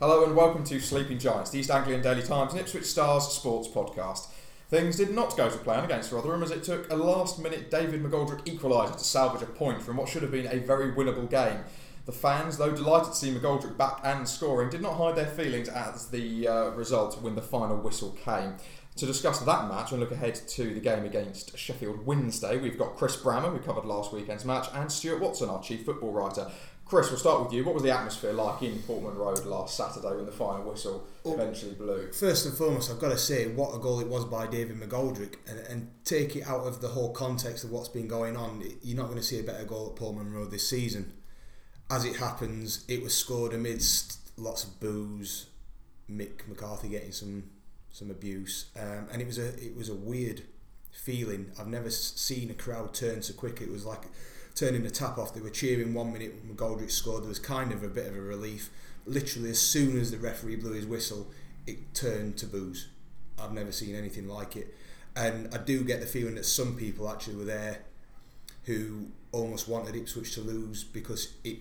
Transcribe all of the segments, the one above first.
Hello and welcome to Sleeping Giants, the East Anglian Daily Times and Ipswich Stars sports podcast. Things did not go to plan against Rotherham as it took a last minute David McGoldrick equaliser to salvage a point from what should have been a very winnable game. The fans, though delighted to see McGoldrick back and scoring, did not hide their feelings as the uh, result when the final whistle came. To discuss that match and look ahead to the game against Sheffield Wednesday, we've got Chris Brammer, who covered last weekend's match, and Stuart Watson, our chief football writer. Chris, we'll start with you. What was the atmosphere like in Portman Road last Saturday when the final whistle eventually blew? First and foremost, I've got to say what a goal it was by David McGoldrick, and, and take it out of the whole context of what's been going on. You're not going to see a better goal at Portman Road this season. As it happens, it was scored amidst lots of boos, Mick McCarthy getting some some abuse, um, and it was a it was a weird feeling. I've never seen a crowd turn so quick. It was like turning the tap off. They were cheering one minute when McGoldrick scored. There was kind of a bit of a relief. Literally, as soon as the referee blew his whistle, it turned to boos. I've never seen anything like it. And I do get the feeling that some people actually were there who almost wanted Ipswich to lose because it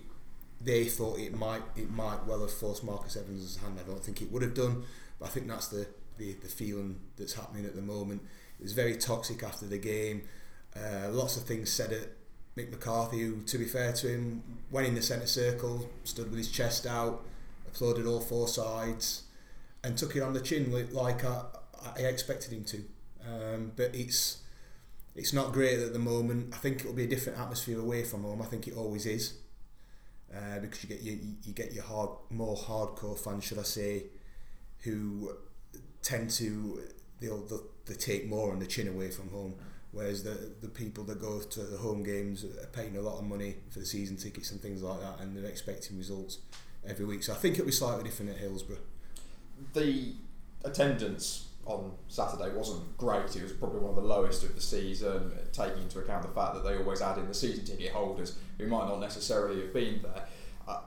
they thought it might it might well have forced Marcus Evans' hand. I don't think it would have done, but I think that's the, the, the feeling that's happening at the moment. It was very toxic after the game. Uh, lots of things said at Mick McCarthy, who, to be fair to him, went in the centre circle, stood with his chest out, applauded all four sides, and took it on the chin like I, I expected him to. Um, but it's it's not great at the moment. I think it'll be a different atmosphere away from home. I think it always is, uh, because you get your you get your hard more hardcore fans, should I say, who tend to they'll, they'll they take more on the chin away from home. Whereas the the people that go to the home games are paying a lot of money for the season tickets and things like that, and they're expecting results every week. So I think it'll be slightly different at Hillsborough. The attendance on Saturday wasn't great. It was probably one of the lowest of the season, taking into account the fact that they always add in the season ticket holders who might not necessarily have been there. Uh,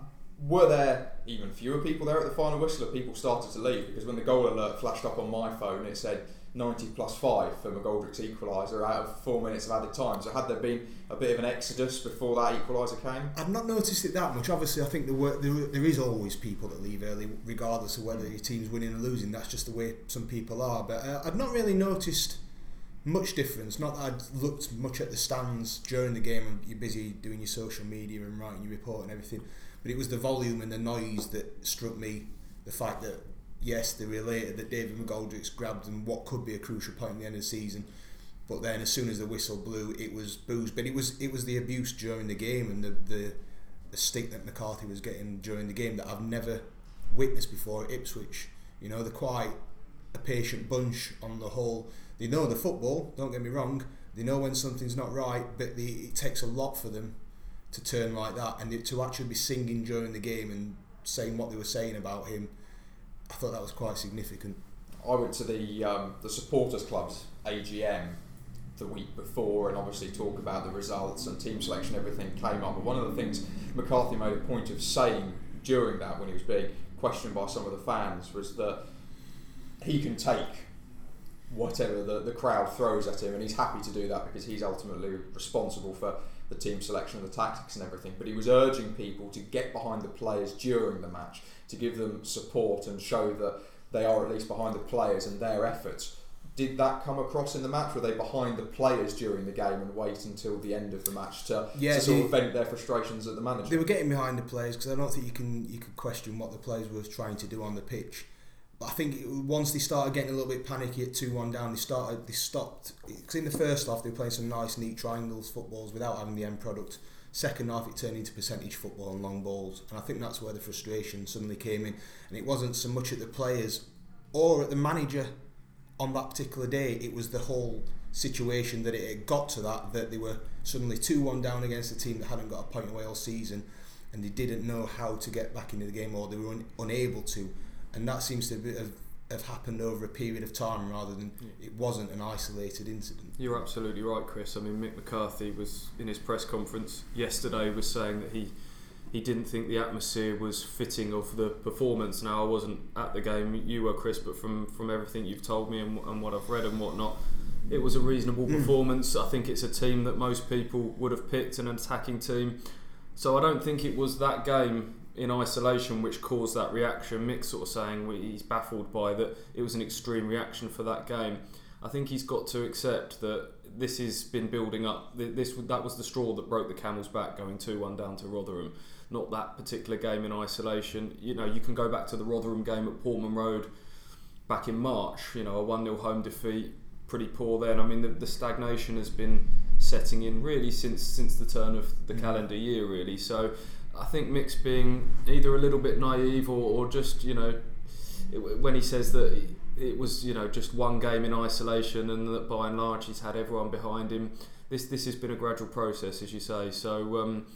were there even fewer people there at the final whistle? People started to leave because when the goal alert flashed up on my phone, it said 90 plus 5 for McGoldrick's equaliser out of four minutes of added time. So had there been a bit of an exodus before that equaliser came? I've not noticed it that much. Obviously, I think there, there is always people that leave early, regardless of whether your team's winning or losing. That's just the way some people are. But uh, I've not really noticed much difference. Not that I'd looked much at the stands during the game and you're busy doing your social media and writing your report and everything. But it was the volume and the noise that struck me. The fact that yes, they related that David McGoldrick's grabbed them what could be a crucial point in the end of the season. But then, as soon as the whistle blew, it was boos. But it was it was the abuse during the game and the, the the stick that McCarthy was getting during the game that I've never witnessed before at Ipswich. You know, they're quite a patient bunch on the whole. They know the football. Don't get me wrong. They know when something's not right, but it takes a lot for them to turn like that and to actually be singing during the game and saying what they were saying about him I thought that was quite significant. I went to the um, the supporters club's AGM the week before and obviously talk about the results and team selection. Everything came up, but one of the things McCarthy made a point of saying during that when he was being questioned by some of the fans was that he can take whatever the, the crowd throws at him and he's happy to do that because he's ultimately responsible for the team selection and the tactics and everything but he was urging people to get behind the players during the match to give them support and show that they are at least behind the players and their efforts. Did that come across in the match? Were they behind the players during the game and wait until the end of the match to, yeah, to sort they, of vent their frustrations at the manager? They were getting behind the players because I don't think you can you could question what the players were trying to do on the pitch. I think once they started getting a little bit panicky at two one down, they started they stopped because in the first half they were playing some nice neat triangles footballs without having the end product. Second half, it turned into percentage football and long balls, and I think that's where the frustration suddenly came in. And it wasn't so much at the players or at the manager on that particular day. It was the whole situation that it got to that that they were suddenly two one down against a team that hadn't got a point away all season, and they didn't know how to get back into the game or they were un- unable to, and that seems to have have happened over a period of time rather than yeah. it wasn't an isolated incident. You're absolutely right, Chris. I mean, Mick McCarthy was in his press conference yesterday was saying that he he didn't think the atmosphere was fitting of the performance. Now, I wasn't at the game, you were, Chris, but from from everything you've told me and, and what I've read and whatnot, it was a reasonable mm. performance. I think it's a team that most people would have picked, an attacking team. So I don't think it was that game in isolation which caused that reaction. Mick sort of saying he's baffled by that it was an extreme reaction for that game. I think he's got to accept that this has been building up. This that was the straw that broke the camel's back, going two one down to Rotherham. Not that particular game in isolation. You know, you can go back to the Rotherham game at Portman Road back in March. You know, a one 0 home defeat, pretty poor then. I mean, the, the, stagnation has been setting in really since since the turn of the mm. calendar year, really. So I think Mick's being either a little bit naive or, or just you know when he says that it was you know just one game in isolation and that by and large he's had everyone behind him. This this has been a gradual process, as you say. So. Um,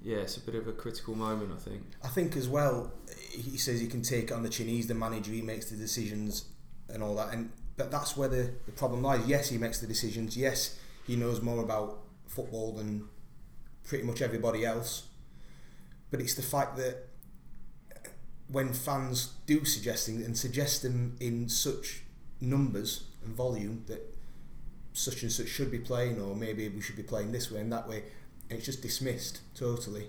yeah, it's a bit of a critical moment, I think. I think as well, he says he can take on the chin. He's the manager. He makes the decisions and all that. And but that's where the, the problem lies. Yes, he makes the decisions. Yes, he knows more about football than pretty much everybody else. But it's the fact that when fans do suggesting and suggest them in such numbers and volume that such and such should be playing, or maybe we should be playing this way and that way, and it's just dismissed totally.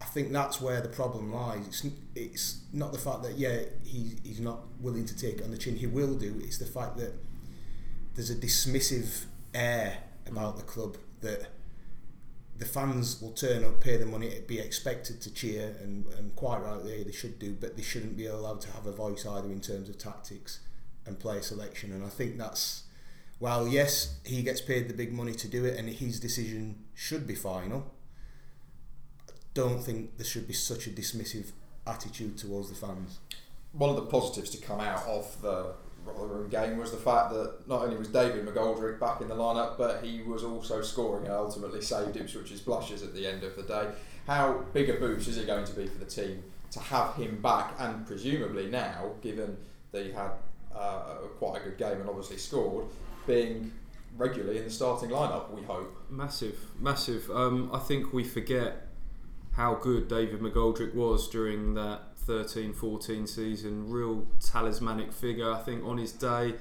I think that's where the problem lies. It's, it's not the fact that yeah he, he's not willing to take on the chin. He will do. It's the fact that there's a dismissive air about the club that the fans will turn up, pay the money, be expected to cheer, and, and quite rightly they should do, but they shouldn't be allowed to have a voice either in terms of tactics and player selection. And I think that's, while yes, he gets paid the big money to do it and his decision should be final, I don't think there should be such a dismissive attitude towards the fans. One of the positives to come out of the Rotherham game was the fact that not only was David McGoldrick back in the lineup, but he was also scoring and ultimately saved Ipswich's blushes at the end of the day. How big a boost is it going to be for the team to have him back, and presumably now, given that he had uh, quite a good game and obviously scored, being regularly in the starting lineup, we hope. Massive, massive. Um, I think we forget how good David McGoldrick was during that 13 14 season, real talismanic figure. I think on his day,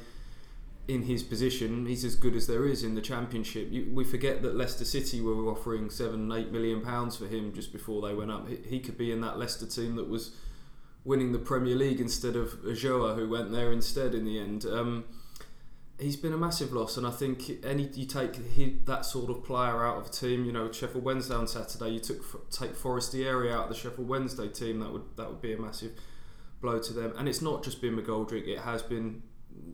in his position, he's as good as there is in the Championship. You, we forget that Leicester City were offering seven, eight million pounds for him just before they went up. He, he, could be in that Leicester team that was winning the Premier League instead of Ulloa, who went there instead in the end. Um, he's been a massive loss, and I think any you take he, that sort of player out of a team. You know, Sheffield Wednesday on Saturday, you took take Forestieri out of the Sheffield Wednesday team. That would that would be a massive blow to them. And it's not just been McGoldrick; it has been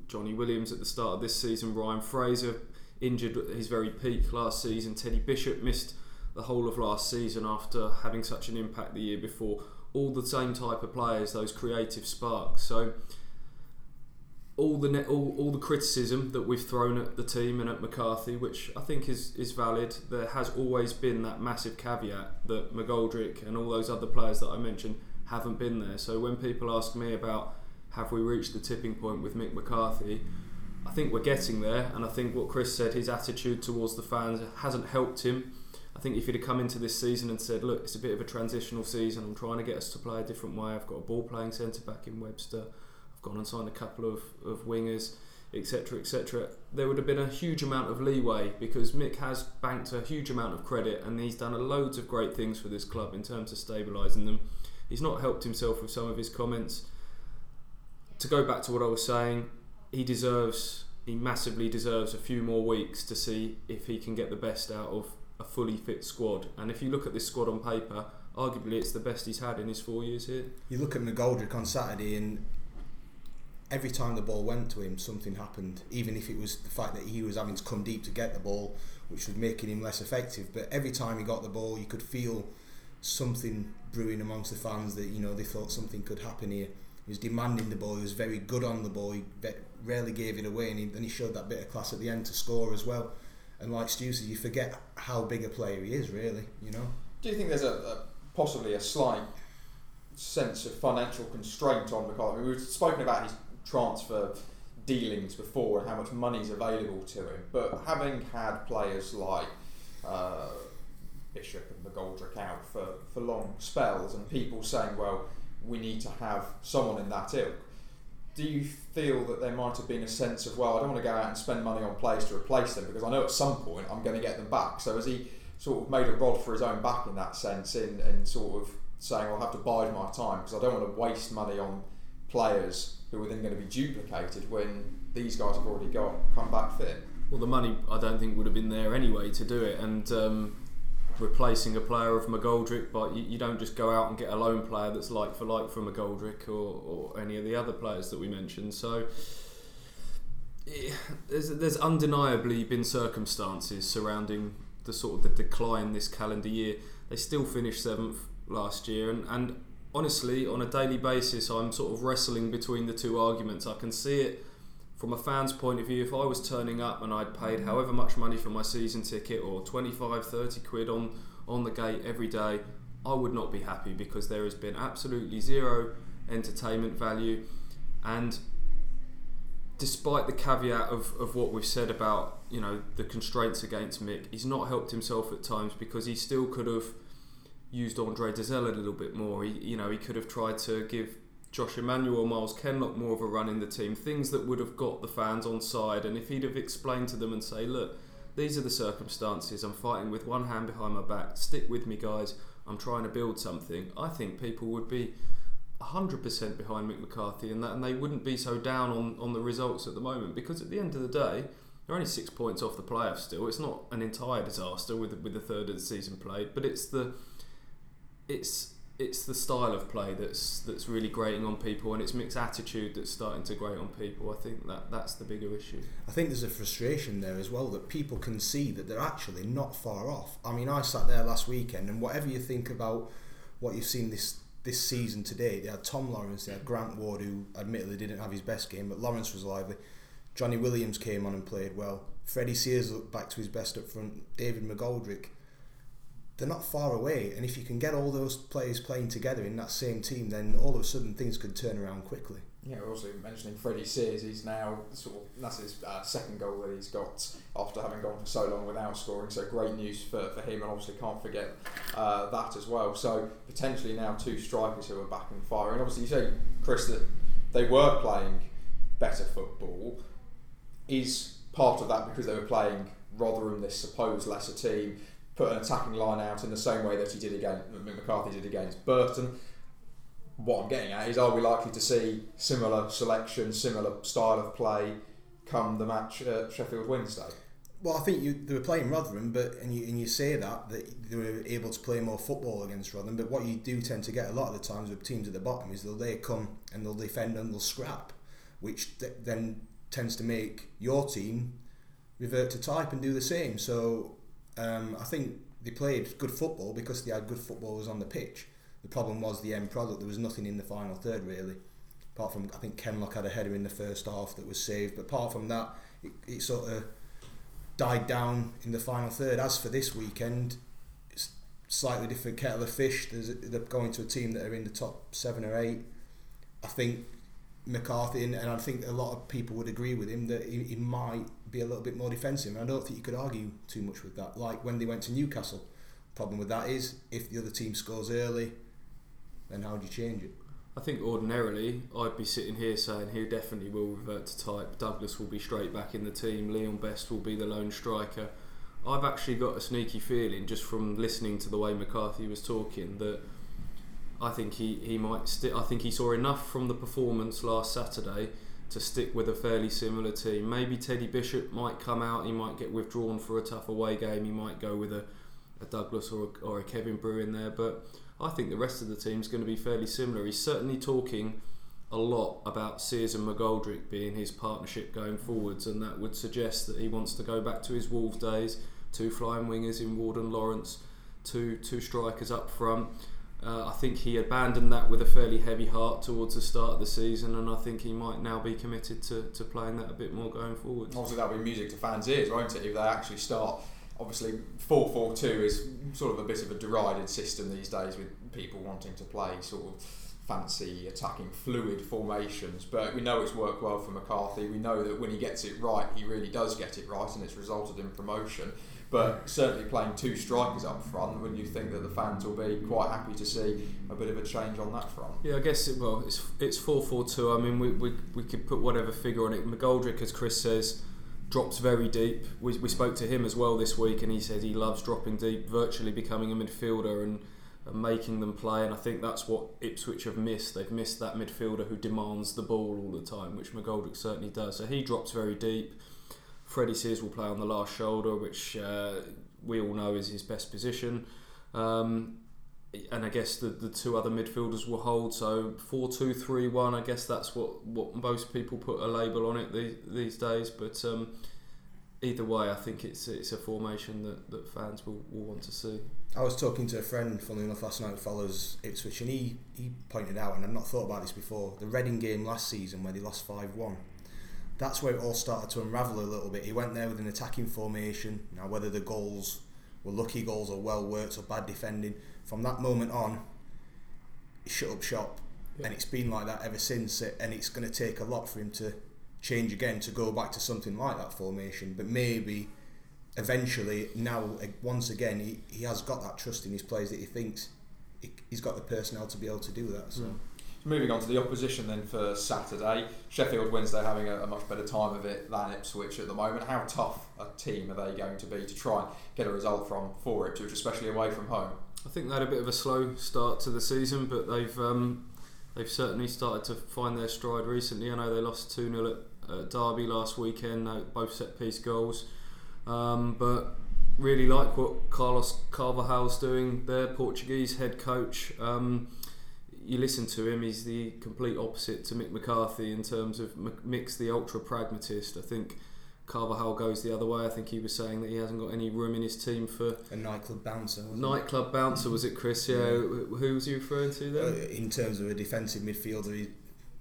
Johnny Williams at the start of this season. Ryan Fraser injured at his very peak last season. Teddy Bishop missed the whole of last season after having such an impact the year before. All the same type of players, those creative sparks. So all the all, all the criticism that we've thrown at the team and at McCarthy, which I think is is valid. There has always been that massive caveat that McGoldrick and all those other players that I mentioned haven't been there. So when people ask me about have we reached the tipping point with Mick McCarthy, I think we're getting there, and I think what Chris said, his attitude towards the fans hasn't helped him. I think if he'd have come into this season and said, "Look, it's a bit of a transitional season. I'm trying to get us to play a different way. I've got a ball playing centre back in Webster." Gone and signed a couple of, of wingers, etc., etc., there would have been a huge amount of leeway because Mick has banked a huge amount of credit and he's done a loads of great things for this club in terms of stabilising them. He's not helped himself with some of his comments. To go back to what I was saying, he deserves, he massively deserves a few more weeks to see if he can get the best out of a fully fit squad. And if you look at this squad on paper, arguably it's the best he's had in his four years here. You look at McGoldrick on Saturday, and every time the ball went to him, something happened. Even if it was the fact that he was having to come deep to get the ball, which was making him less effective. But every time he got the ball, you could feel something brewing amongst the fans that you know they thought something could happen here. He was demanding the ball. He was very good on the ball. He rarely gave it away, and he, then he showed that bit of class at the end to score as well. And like Stu said, you forget how big a player he is, really. You know. Do you think there's a, a possibly a slight sense of financial constraint on McCarthy? I mean, we've spoken about his transfer dealings before and how much money is available to him. But having had players like uh, Bishop and McGoldrick out for, for long spells and people saying, well, we need to have someone in that ilk, do you feel that there might have been a sense of, well, I don't want to go out and spend money on players to replace them because I know at some point I'm going to get them back? So has he sort of made a rod for his own back in that sense in, in sort of saying I'll have to bide my time because I don't want to waste money on players who are then going to be duplicated when these guys have already got come back fit. Well, the money I don't think would have been there anyway to do it, and um, replacing a player of McGoldrick, but you, you, don't just go out and get a loan player that's like for like from McGoldrick or, or any of the other players that we mentioned. So there's, there's undeniably been circumstances surrounding the sort of the decline this calendar year. They still finished seventh last year, and, and honestly, on a daily basis, I'm sort of wrestling between the two arguments. I can see it from a fan's point of view, if I was turning up and I'd paid however much money for my season ticket or 25, 30 quid on, on the gate every day, I would not be happy because there has been absolutely zero entertainment value. And despite the caveat of, of what we've said about you know the constraints against Mick, he's not helped himself at times because he still could have used Andre Dozzell a little bit more. He, you know, he could have tried to give Josh Emmanuel, Miles Kenlock more of a run in the team, things that would have got the fans on side. And if he'd have explained to them and say, look, these are the circumstances, I'm fighting with one hand behind my back, stick with me, guys, I'm trying to build something, I think people would be 100% behind Mick McCarthy and that, and they wouldn't be so down on, on the results at the moment because at the end of the day, they're only six points off the playoffs still. It's not an entire disaster with with the third of the season played, but it's the it's it's the style of play that's that's really grating on people, and it's Mick's attitude that's starting to grate on people. I think that that's the bigger issue. I think there's a frustration there as well that people can see that they're actually not far off. I mean, I sat there last weekend, and whatever you think about what you've seen this this season today, they had Tom Lawrence, they had Grant Ward, who admittedly didn't have his best game, but Lawrence was lively. Johnny Williams came on and played well. Freddie Sears looked back to his best up front. David McGoldrick they're not far away. And if you can get all those players playing together in that same team, then all of a sudden things could turn around quickly. Yeah, we're also mentioning Freddie Sears. He's now sort of that's his uh, second goal that he's got after having gone for so long without scoring. So great news for, for him, and obviously can't forget uh, that as well. So potentially now two strikers who are back and firing. Obviously, you say Chris that they were playing better football. Is part of that because they were playing Rotherham, this supposed lesser team, put an attacking line out in the same way that he did against McCarthy did against Burton. What I'm getting at is, are we likely to see similar selection, similar style of play come the match at Sheffield Wednesday? Well, I think you, they were playing Rotherham, but and you, and you say that that they were able to play more football against Rotherham. But what you do tend to get a lot of the times with teams at the bottom is they'll they come and they'll defend and they'll scrap, which th- then tends to make your team revert to type and do the same. So um, I think they played good football because they had good footballers on the pitch. The problem was the end product. There was nothing in the final third really, apart from I think Kenlock had a header in the first half that was saved. But apart from that, it, it sort of died down in the final third. As for this weekend, it's slightly different kettle of fish. There's they're going to a team that are in the top seven or eight. I think McCarthy, and, I think a lot of people would agree with him that he, he might be a little bit more defensive. And I don't think you could argue too much with that. Like when they went to Newcastle, problem with that is if the other team scores early, then how do you change it? I think ordinarily I'd be sitting here saying he definitely will revert to type. Douglas will be straight back in the team. Leon Best will be the lone striker. I've actually got a sneaky feeling just from listening to the way McCarthy was talking that I think he, he might stick. I think he saw enough from the performance last Saturday to stick with a fairly similar team. Maybe Teddy Bishop might come out, he might get withdrawn for a tough away game, he might go with a, a Douglas or a, or a Kevin Bru in there, but I think the rest of the team is going to be fairly similar. He's certainly talking a lot about Sears and McGoldrick being his partnership going forwards, and that would suggest that he wants to go back to his Wolves days, two flying wingers in Ward and Lawrence, two two strikers up front. Uh, I think he abandoned that with a fairly heavy heart towards the start of the season, and I think he might now be committed to, to playing that a bit more going forward. Obviously, that'll be music to fans' ears, won't it? If they actually start. Obviously, 4 4 2 is sort of a bit of a derided system these days with people wanting to play sort of fancy attacking fluid formations but we know it's worked well for McCarthy we know that when he gets it right he really does get it right and it's resulted in promotion but certainly playing two strikers up front, wouldn't you think that the fans will be quite happy to see a bit of a change on that front? Yeah, I guess it, well, it's it's four four two. I mean, we, we, we could put whatever figure on it. McGoldrick, as Chris says, drops very deep. We, we spoke to him as well this week, and he said he loves dropping deep, virtually becoming a midfielder and and making them play. And I think that's what Ipswich have missed. They've missed that midfielder who demands the ball all the time, which McGoldrick certainly does. So he drops very deep. Freddie Sears will play on the last shoulder, which uh, we all know is his best position. Um, and I guess the, the two other midfielders will hold. So 4 2 3 1, I guess that's what, what most people put a label on it these, these days. But um, either way, I think it's it's a formation that, that fans will, will want to see. I was talking to a friend, funnily enough, last night who follows Ipswich, and he, he pointed out, and I've not thought about this before, the Reading game last season where they lost 5 1. That's where it all started to unravel a little bit. He went there with an attacking formation. Now, whether the goals were lucky goals or well worked or bad defending, from that moment on, he shut up shop. Yeah. And it's been like that ever since. And it's going to take a lot for him to change again to go back to something like that formation. But maybe eventually, now, once again, he, he has got that trust in his players that he thinks he, has got the personnel to be able to do that. So. Mm. Moving on to the opposition then for Saturday, Sheffield Wednesday having a, a, much better time of it than Ipswich at the moment. How tough a team are they going to be to try and get a result from for Ipswich, especially away from home? I think they had a bit of a slow start to the season, but they've um, they've certainly started to find their stride recently. I know they lost 2 0 at, at, Derby last weekend, both set piece goals. Um, but really like what Carlos Carvalhal's doing there, Portuguese head coach. Um, you listen to him, he's the complete opposite to Mick McCarthy in terms of Mick's the ultra pragmatist. I think Carvalhal goes the other way. I think he was saying that he hasn't got any room in his team for a nightclub bouncer. nightclub bouncer was it, Chris? Yeah. yeah. Who was he referring to there? Uh, in terms of a defensive midfielder, he,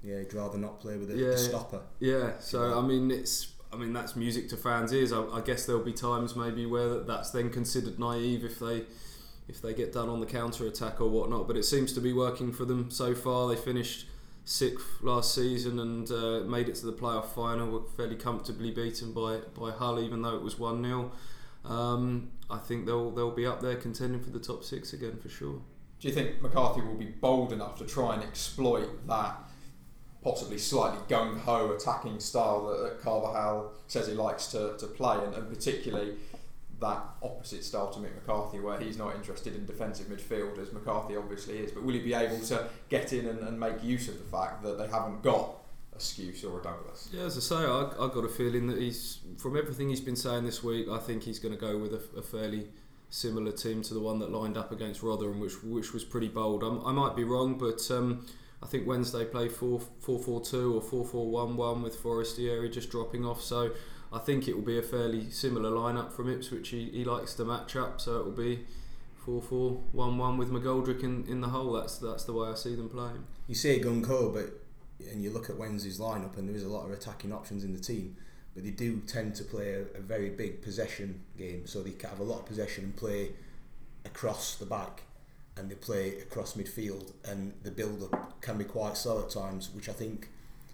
yeah, he'd rather not play with a, yeah, stopper. Yeah. So I mean, it's I mean that's music to fans' ears. I, I guess there'll be times maybe where that's then considered naive if they if they get done on the counter attack or whatnot. But it seems to be working for them so far. They finished sixth last season and uh, made it to the playoff final. Were fairly comfortably beaten by by Hull, even though it was one 0 um, I think they'll they'll be up there contending for the top six again for sure. Do you think McCarthy will be bold enough to try and exploit that possibly slightly gung ho attacking style that, Carvalhal says he likes to, to play, and, and particularly that opposite style to Mick McCarthy, where he's not interested in defensive midfield as McCarthy obviously is. But will he be able to get in and, and make use of the fact that they haven't got a Skuse or a Douglas? Yeah, as I say, I, I got a feeling that he's from everything he's been saying this week. I think he's going to go with a, a fairly similar team to the one that lined up against Rotherham, which which was pretty bold. I'm, i might be wrong, but. Um, I think Wednesday play 4 4 4 2 or 4 4 1 1 with Forestieri just dropping off. So I think it will be a fairly similar lineup from Ipswich. He, he likes to match up, so it will be 4 4 1 1 with McGoldrick in, in the hole. That's that's the way I see them playing. You say gung ho, but and you look at Wednesday's lineup, and there is a lot of attacking options in the team, but they do tend to play a, a very big possession game, so they have a lot of possession and play across the back and they play across midfield and the build up can be quite slow at times which I think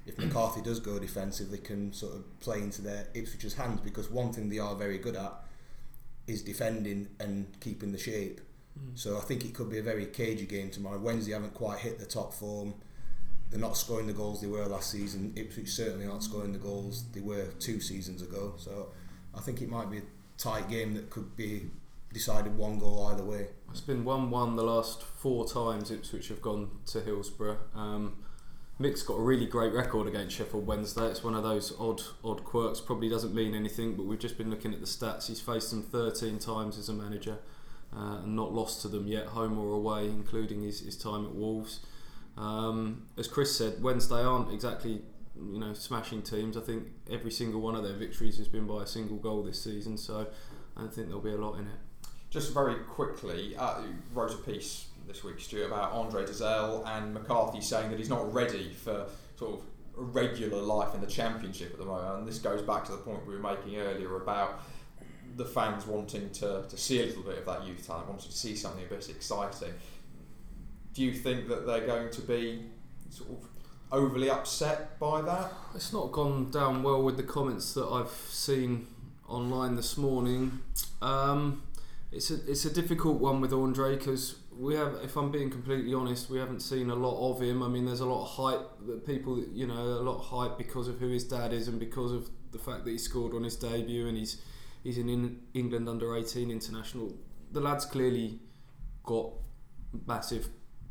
if McCarthy does go defensive, they can sort of play into their Ipswich's hands because one thing they are very good at is defending and keeping the shape. Mm. So I think it could be a very cagey game tomorrow. Wednesday haven't quite hit the top form. They're not scoring the goals they were last season. Ipswich certainly aren't scoring the goals they were two seasons ago. So I think it might be a tight game that could be decided one goal either way. It's been 1 1 the last four times Ipswich have gone to Hillsborough. Um, Mick's got a really great record against Sheffield Wednesday. It's one of those odd odd quirks. Probably doesn't mean anything, but we've just been looking at the stats. He's faced them 13 times as a manager uh, and not lost to them yet, home or away, including his, his time at Wolves. Um, as Chris said, Wednesday aren't exactly you know smashing teams. I think every single one of their victories has been by a single goal this season, so I don't think there'll be a lot in it. Just very quickly, uh, wrote a piece this week, Stuart, about Andre Dozzell and McCarthy saying that he's not ready for sort of regular life in the Championship at the moment. And this goes back to the point we were making earlier about the fans wanting to, to see a little bit of that youth talent, wanting to see something a bit exciting. Do you think that they're going to be sort of overly upset by that? It's not gone down well with the comments that I've seen online this morning. Um, it's a it's a difficult one with Andre because we have, if I'm being completely honest, we haven't seen a lot of him. I mean, there's a lot of hype that people, you know, a lot of hype because of who his dad is and because of the fact that he scored on his debut and he's he's an England under 18 international. The lad's clearly got massive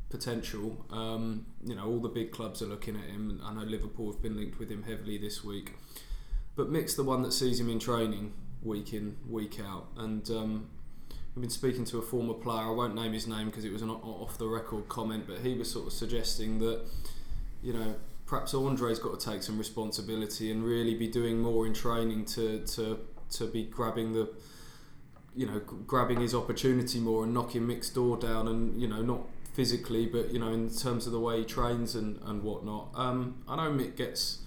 potential. Um, you know, all the big clubs are looking at him. I know Liverpool have been linked with him heavily this week. But Mick's the one that sees him in training week in, week out. And um, I've been speaking to a former player. I won't name his name because it was an off the record comment, but he was sort of suggesting that, you know, perhaps Andre's got to take some responsibility and really be doing more in training to to to be grabbing the you know grabbing his opportunity more and knocking Mick's door down and you know not physically but you know in terms of the way he trains and and whatnot um, I know Mick gets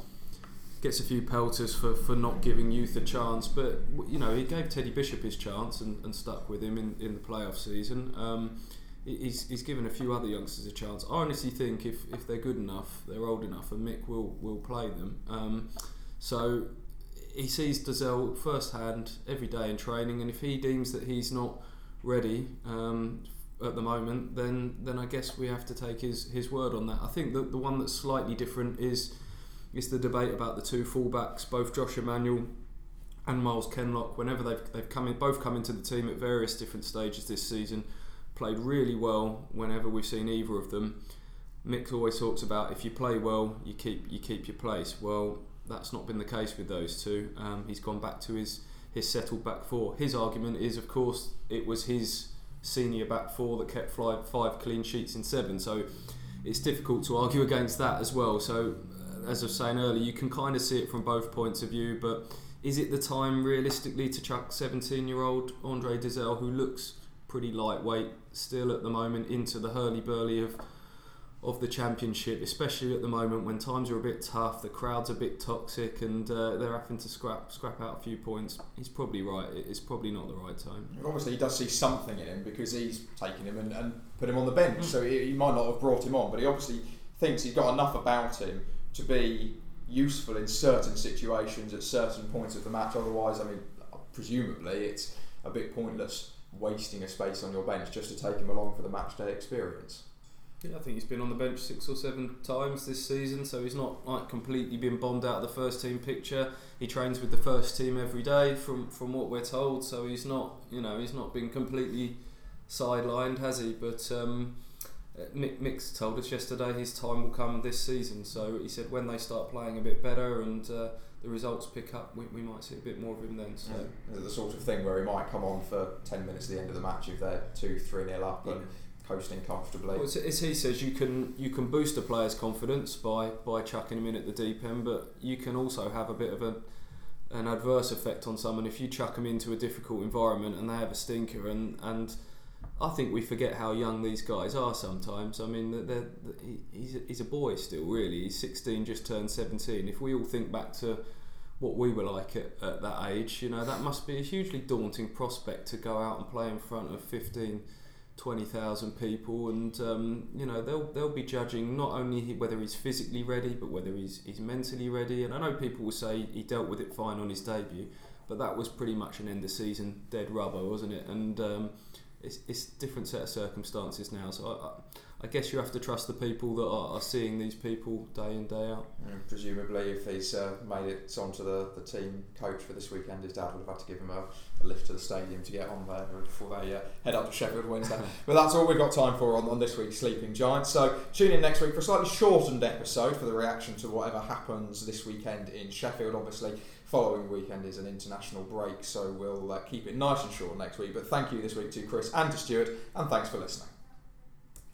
gets a few pelters for, for not giving youth a chance but you know he gave Teddy Bishop his chance and, and stuck with him in, in the playoff season. Um, he's, he's given a few other youngsters a chance. I honestly think if, if they're good enough they're old enough and Mick will, will play them. Um, so he sees Dozzell firsthand every day in training, and if he deems that he's not ready um, at the moment, then then I guess we have to take his, his word on that. I think that the one that's slightly different is is the debate about the two fullbacks, both Josh Emmanuel and Miles Kenlock. Whenever they've they've come in, both come into the team at various different stages this season, played really well. Whenever we've seen either of them, Mick always talks about if you play well, you keep you keep your place. Well that's not been the case with those two. Um, he's gone back to his his settled back four. His argument is, of course, it was his senior back four that kept five, five clean sheets in seven. So it's difficult to argue against that as well. So as I was saying earlier, you can kind of see it from both points of view. But is it the time realistically to chuck 17-year-old Andre Dozzell, who looks pretty lightweight still at the moment, into the hurly burly of of the championship, especially at the moment when times are a bit tough, the crowd's a bit toxic, and uh, they're having to scrap scrap out a few points. He's probably right. It's probably not the right time. Obviously, he does see something in him because he's taken him and, and put him on the bench. Mm. So he, he, might not have brought him on, but he obviously thinks he's got enough about him to be useful in certain situations at certain points of the match. Otherwise, I mean, presumably it's a bit pointless wasting a space on your bench just to take him along for the match day experience. Yeah, I think he's been on the bench six or seven times this season, so he's not like completely been bombed out of the first team picture. He trains with the first team every day, from from what we're told. So he's not, you know, he's not been completely sidelined, has he? But um, Mick Mick's told us yesterday his time will come this season. So he said when they start playing a bit better and uh, the results pick up, we, we might see a bit more of him then. So yeah. the sort of thing where he might come on for ten minutes at the end of the match if they're two, three nil up. Yeah. And, coasting comfortably. Well, as he says, you can you can boost a player's confidence by by chucking him in at the deep end, but you can also have a bit of a an adverse effect on someone if you chuck them into a difficult environment and they have a stinker and and I think we forget how young these guys are sometimes. I mean, they're, they're, he's, a, he's a boy still, really. He's 16, just turned 17. If we all think back to what we were like at, at that age, you know, that must be a hugely daunting prospect to go out and play in front of 15, twenty thousand people, and um, you know they'll they'll be judging not only whether he's physically ready, but whether he's he's mentally ready. And I know people will say he dealt with it fine on his debut, but that was pretty much an end of season dead rubber, wasn't it? And um, it's it's different set of circumstances now. So I, I guess you have to trust the people that are, are seeing these people day in day out. Mm, presumably, if he's uh, made it onto the, the team coach for this weekend, his dad would have had to give him a, a lift to the stadium to get on there before they uh, head up to Sheffield Wednesday. but that's all we've got time for on, on this week's Sleeping Giants. So tune in next week for a slightly shortened episode for the reaction to whatever happens this weekend in Sheffield. Obviously, following weekend is an international break, so we'll uh, keep it nice and short next week. But thank you this week to Chris and to Stuart, and thanks for listening.